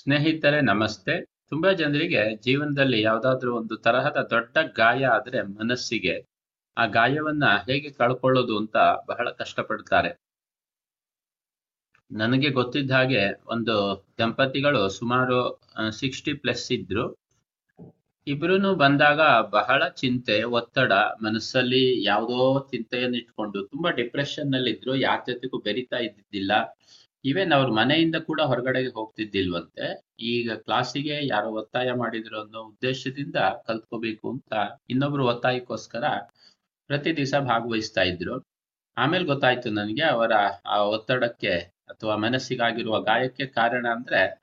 ಸ್ನೇಹಿತರೆ, ನಮಸ್ತೆ. ತುಂಬಾ ಜನರಿಗೆ ಜೀವನದಲ್ಲಿ ಯಾವ್ದಾದ್ರು ಒಂದು ತರಹದ ದೊಡ್ಡ ಗಾಯ ಆದ್ರೆ ಮನಸ್ಸಿಗೆ ಆ ಗಾಯವನ್ನ ಹೇಗೆ ಕಳ್ಕೊಳ್ಳೋದು ಅಂತ ಬಹಳ ಕಷ್ಟಪಡ್ತಾರೆ. ನನಗೆ ಗೊತ್ತಿದ್ದ ಹಾಗೆ ಒಂದು ದಂಪತಿಗಳು ಸುಮಾರು ಸಿಕ್ಸ್ಟಿ ಪ್ಲಸ್ ಇದ್ರು. ಇಬ್ರು ಬಂದಾಗ ಬಹಳ ಚಿಂತೆ, ಒತ್ತಡ, ಮನಸ್ಸಲ್ಲಿ ಯಾವುದೋ ಚಿಂತೆಯನ್ನು ಇಟ್ಕೊಂಡು ತುಂಬಾ ಡಿಪ್ರೆಷನ್ನಲ್ಲಿ ಇದ್ರು ಯಾರ ಜೊತೆಗೂ ಬೆರಿತಾ ಇದ್ದಿದ್ದಿಲ್ಲ. ಈವನ್ ಅವ್ರ ಮನೆಯಿಂದ ಕೂಡ ಹೊರಗಡೆಗೆ ಹೋಗ್ತಿದ್ದಿಲ್ವಂತೆ, ಈಗ ಕ್ಲಾಸಿಗೆ ಯಾರೋ ಒತ್ತಾಯ ಮಾಡಿದ್ರು ಅನ್ನೋ ಉದ್ದೇಶದಿಂದ ಕಲ್ತ್ಕೋಬೇಕು ಅಂತ ಇನ್ನೊಬ್ರು ಒತ್ತಾಯಕ್ಕೋಸ್ಕರ ಪ್ರತಿ ದಿವಸ ಭಾಗವಹಿಸ್ತಾ ಇದ್ರು. ಆಮೇಲೆ ಗೊತ್ತಾಯ್ತು ನನಗೆ ಅವರ ಆ ಒತ್ತಡಕ್ಕೆ ಅಥವಾ ಮನಸ್ಸಿಗಾಗಿರುವ ಗಾಯಕ್ಕೆ ಕಾರಣ ಅಂದ್ರೆ,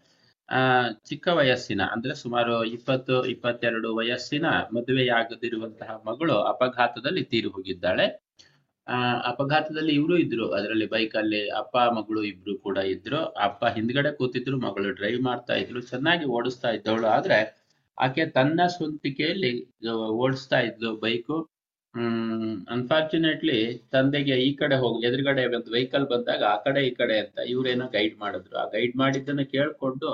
ಆ, ಚಿಕ್ಕ ವಯಸ್ಸಿನ, ಅಂದ್ರೆ ಸುಮಾರು ಇಪ್ಪತ್ತು, ಇಪ್ಪತ್ತೆರಡು ವಯಸ್ಸಿನ ಮದುವೆಯಾಗದಿರುವಂತಹ ಮಗಳು ಅಪಘಾತದಲ್ಲಿ ತೀರಿ ಹೋಗಿದ್ದಾಳೆ. ಆ, ಅಪಘಾತದಲ್ಲಿ ಇವರು ಇದ್ರು. ಅದರಲ್ಲಿ ಬೈಕ್ ಅಲ್ಲಿ ಅಪ್ಪ, ಮಗಳು ಇಬ್ರು ಕೂಡ ಇದ್ರು. ಅಪ್ಪ ಹಿಂದ್ಗಡೆ ಕೂತಿದ್ರು, ಮಗಳು ಡ್ರೈವ್ ಮಾಡ್ತಾ ಇದ್ರು. ಚೆನ್ನಾಗಿ ಓಡಿಸ್ತಾ ಇದ್ದವಳು. ಆದ್ರೆ ಆಕೆ ತನ್ನ ಸ್ವಂತಿಕೆಯಲ್ಲಿ ಓಡಿಸ್ತಾ ಇದ್ಲು ಬೈಕು ಹ್ಮ್ ಅನ್ಫಾರ್ಚುನೇಟ್ಲಿ ತಂದೆಗೆ ಈ ಕಡೆ ಹೋಗಿ, ಎದುರುಗಡೆ ಒಂದು ವೆಹಿಕಲ್ ಬಂದಾಗ ಆ ಕಡೆ ಈ ಕಡೆ ಅಂತ ಇವ್ರೇನೋ ಗೈಡ್ ಮಾಡಿದ್ರು. ಆ ಗೈಡ್ ಮಾಡಿದ್ದನ್ನ ಕೇಳ್ಕೊಂಡು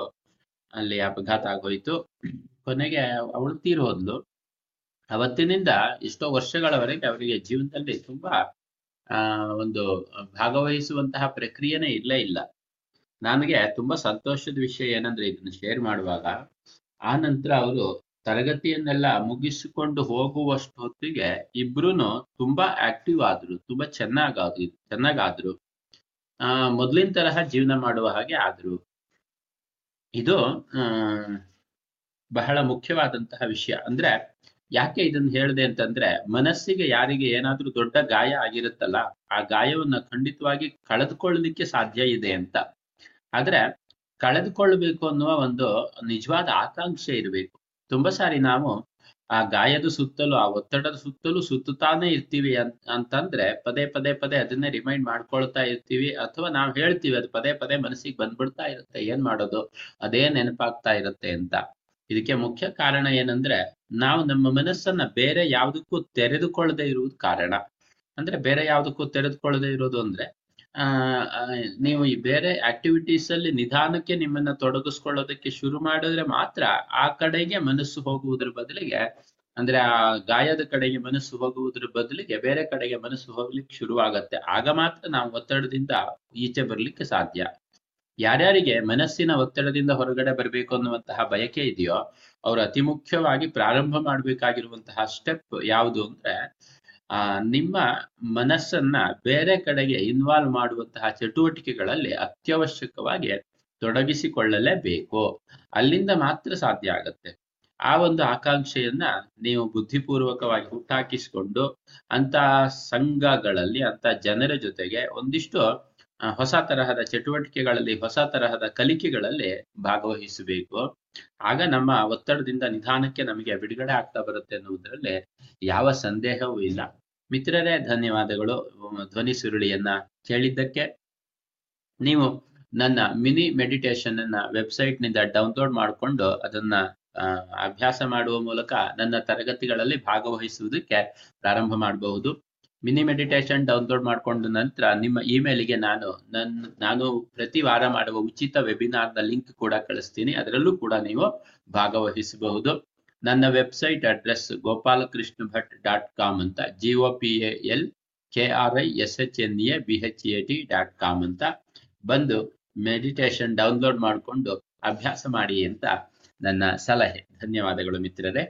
ಅಲ್ಲಿ ಅಪಘಾತ ಆಗೋಯ್ತು. ಕೊನೆಗೆ ಅವಳು ತೀರ್ ಹೋದ್ಲು. ಅವತ್ತಿನಿಂದ ಎಷ್ಟೋ ವರ್ಷಗಳವರೆಗೆ ಅವರಿಗೆ ಜೀವನದಲ್ಲಿ ತುಂಬಾ ಆ, ಒಂದು ಭಾಗವಹಿಸುವಂತಹ ಪ್ರಕ್ರಿಯೆನೇ ಇಲ್ಲೇ, ಇಲ್ಲ. ನನಗೆ ತುಂಬಾ ಸಂತೋಷದ ವಿಷಯ ಏನಂದ್ರೆ ಇದನ್ನ ಶೇರ್ ಮಾಡುವಾಗ, ಆ ನಂತರ ಅವರು ತರಗತಿಯನ್ನೆಲ್ಲ ಮುಗಿಸಿಕೊಂಡು ಹೋಗುವಷ್ಟು ಹೊತ್ತಿಗೆ ಇಬ್ರುನು ತುಂಬಾ ಆಕ್ಟಿವ್ ಆದ್ರು, ತುಂಬಾ ಚೆನ್ನಾಗಾದ್ರು ಚೆನ್ನಾಗಾದ್ರು. ಆ, ಮೊದ್ಲಿನ ತರಹ ಜೀವನ ಮಾಡುವ ಹಾಗೆ ಆದ್ರು. ಇದು ಬಹಳ ಮುಖ್ಯವಾದಂತಹ ವಿಷಯ. ಅಂದ್ರೆ ಯಾಕೆ ಇದನ್ನ ಹೇಳಿದೆ ಅಂತಂದ್ರೆ ಮನಸ್ಸಿಗೆ ಯಾರಿಗೆ ಏನಾದ್ರೂ ದೊಡ್ಡ ಗಾಯ ಆಗಿರುತ್ತಲ್ಲ, ಆ ಗಾಯವನ್ನ ಖಂಡಿತವಾಗಿ ಕಳೆದುಕೊಳ್ಳಲಿಕ್ಕೆ ಸಾಧ್ಯ ಇದೆ ಅಂತ. ಆದ್ರೆ ಕಳೆದುಕೊಳ್ಬೇಕು ಅನ್ನುವ ಒಂದು ನಿಜವಾದ ಆಕಾಂಕ್ಷೆ ಇರಬೇಕು. ತುಂಬಾ ಸಾರಿ ನಾವು ಆ ಗಾಯದ ಸುತ್ತಲೂ, ಆ ಒತ್ತಡದ ಸುತ್ತಲೂ ಸುತ್ತಾನೆ ಇರ್ತೀವಿ ಅಂತಂದ್ರೆ ಪದೇ ಪದೇ ಪದೇ ಅದನ್ನೇ ರಿಮೈಂಡ್ ಮಾಡ್ಕೊಳ್ತಾ ಇರ್ತೀವಿ ಅಥವಾ ನಾವು ಹೇಳ್ತೀವಿ ಅದು ಪದೇ ಪದೇ ಮನಸ್ಸಿಗೆ ಬಂದ್ಬಿಡ್ತಾ ಇರುತ್ತೆ, ಏನ್ ಮಾಡೋದು, ಅದೇ ನೆನಪಾಗ್ತಾ ಇರುತ್ತೆ ಅಂತ. ಇದಕ್ಕೆ ಮುಖ್ಯ ಕಾರಣ ಏನಂದ್ರೆ ನಾವು ನಮ್ಮ ಮನಸ್ಸನ್ನ ಬೇರೆ ಯಾವುದಕ್ಕೂ ತೆರೆದುಕೊಳ್ಳದೆ ಇರುವುದು ಕಾರಣ. ಅಂದ್ರೆ ಬೇರೆ ಯಾವುದಕ್ಕೂ ತೆರೆದುಕೊಳ್ಳದೆ ಇರೋದು ಅಂದ್ರೆ, ಆ ನೀವು ಈ ಬೇರೆ ಆಕ್ಟಿವಿಟೀಸ್ ಅಲ್ಲಿ ನಿಧಾನಕ್ಕೆ ನಿಮ್ಮನ್ನ ತೊಡಗಿಸ್ಕೊಳ್ಳೋದಕ್ಕೆ ಶುರು ಮಾಡಿದ್ರೆ ಮಾತ್ರ ಆ ಕಡೆಗೆ ಮನಸ್ಸು ಹೋಗುವುದ್ರ ಬದಲಿಗೆ, ಅಂದ್ರೆ ಆ ಗಾಯದ ಕಡೆಗೆ ಮನಸ್ಸು ಹೋಗುವುದ್ರ ಬದಲಿಗೆ ಬೇರೆ ಕಡೆಗೆ ಮನಸ್ಸು ಹೋಗ್ಲಿಕ್ಕೆ ಶುರುವಾಗತ್ತೆ. ಆಗ ಮಾತ್ರ ನಾವು ಒತ್ತಡದಿಂದ ಈಚೆ ಬರ್ಲಿಕ್ಕೆ ಸಾಧ್ಯ. ಯಾರ್ಯಾರಿಗೆ ಮನಸ್ಸಿನ ಒತ್ತಡದಿಂದ ಹೊರಗಡೆ ಬರಬೇಕು ಅನ್ನುವಂತಹ ಬಯಕೆ ಇದೆಯೋ, ಅವರು ಅತಿ ಮುಖ್ಯವಾಗಿ ಪ್ರಾರಂಭ ಮಾಡಬೇಕಾಗಿರುವಂತಹ ಸ್ಟೆಪ್ ಯಾವುದು ಅಂದ್ರೆ, ಆ, ನಿಮ್ಮ ಮನಸ್ಸನ್ನ ಬೇರೆ ಕಡೆಗೆ ಇನ್ವಾಲ್ವ್ ಮಾಡುವಂತಹ ಚಟುವಟಿಕೆಗಳಲ್ಲಿ ಅತ್ಯವಶ್ಯಕವಾಗಿ ತೊಡಗಿಸಿಕೊಳ್ಳಲೇಬೇಕು. ಅಲ್ಲಿಂದ ಮಾತ್ರ ಸಾಧ್ಯ ಆಗತ್ತೆ. ಆ ಒಂದು ಆಕಾಂಕ್ಷೆಯನ್ನ ನೀವು ಬುದ್ಧಿಪೂರ್ವಕವಾಗಿ ಹುಟ್ಟಾಕಿಸಿಕೊಂಡು ಅಂತ ಸಂಘಗಳಲ್ಲಿ ಅಂತ ಜನರ ಜೊತೆಗೆ ಒಂದಿಷ್ಟು ಹೊಸ ತರಹದ ಚಟುವಟಿಕೆಗಳಲ್ಲಿ, ಹೊಸ ತರಹದ ಕಲಿಕೆಗಳಲ್ಲಿ ಭಾಗವಹಿಸಬೇಕು. ಆಗ ನಮ್ಮ ಒತ್ತಡದಿಂದ ನಿಧಾನಕ್ಕೆ ನಮಗೆ ಬಿಡುಗಡೆ ಆಗ್ತಾ ಬರುತ್ತೆ ಅನ್ನುವುದರಲ್ಲಿ ಯಾವ ಸಂದೇಹವೂ ಇಲ್ಲ. ಮಿತ್ರರೇ, ಧನ್ಯವಾದಗಳು. ಧ್ವನಿ ಸುರುಳಿಯನ್ನ ಕೇಳಿದ್ದಕ್ಕೆ ನೀವು ನನ್ನ ಮಿನಿ ಮೆಡಿಟೇಷನ್ ಅನ್ನ ವೆಬ್ಸೈಟ್ನಿಂದ ಡೌನ್ಲೋಡ್ ಮಾಡಿಕೊಂಡು ಅದನ್ನ ಅಭ್ಯಾಸ ಮಾಡುವ ಮೂಲಕ ನನ್ನ ತರಗತಿಗಳಲ್ಲಿ ಭಾಗವಹಿಸುವುದಕ್ಕೆ ಪ್ರಾರಂಭ ಮಾಡಬಹುದು. ಮಿನಿ ಮೆಡಿಟೇಷನ್ ಡೌನ್ಲೋಡ್ ಮಾಡಿಕೊಂಡ ನಂತರ ನಿಮ್ಮ ಇಮೇಲ್ಗೆ ನಾನು ನನ್ನ ನಾನು ಪ್ರತಿ ವಾರ ಮಾಡುವ ಉಚಿತ ವೆಬಿನಾರ್ನ ಲಿಂಕ್ ಕೂಡ ಕಳಿಸ್ತೀನಿ. ಅದರಲ್ಲೂ ಕೂಡ ನೀವು ಭಾಗವಹಿಸಬಹುದು. ನನ್ನ website address Gopalakrishna Bhat dot com ಅಂತ G O P A L K R I S H N A B H A T dot com ಅಂತ. ಬಂದು ಮೆಡಿಟೇಷನ್ ಡೌನ್ಲೋಡ್ ಮಾಡಿಕೊಂಡು ಅಭ್ಯಾಸ ಮಾಡಿ ಅಂತ ನನ್ನ ಸಲಹೆ. ಧನ್ಯವಾದಗಳು ಮಿತ್ರರೇ.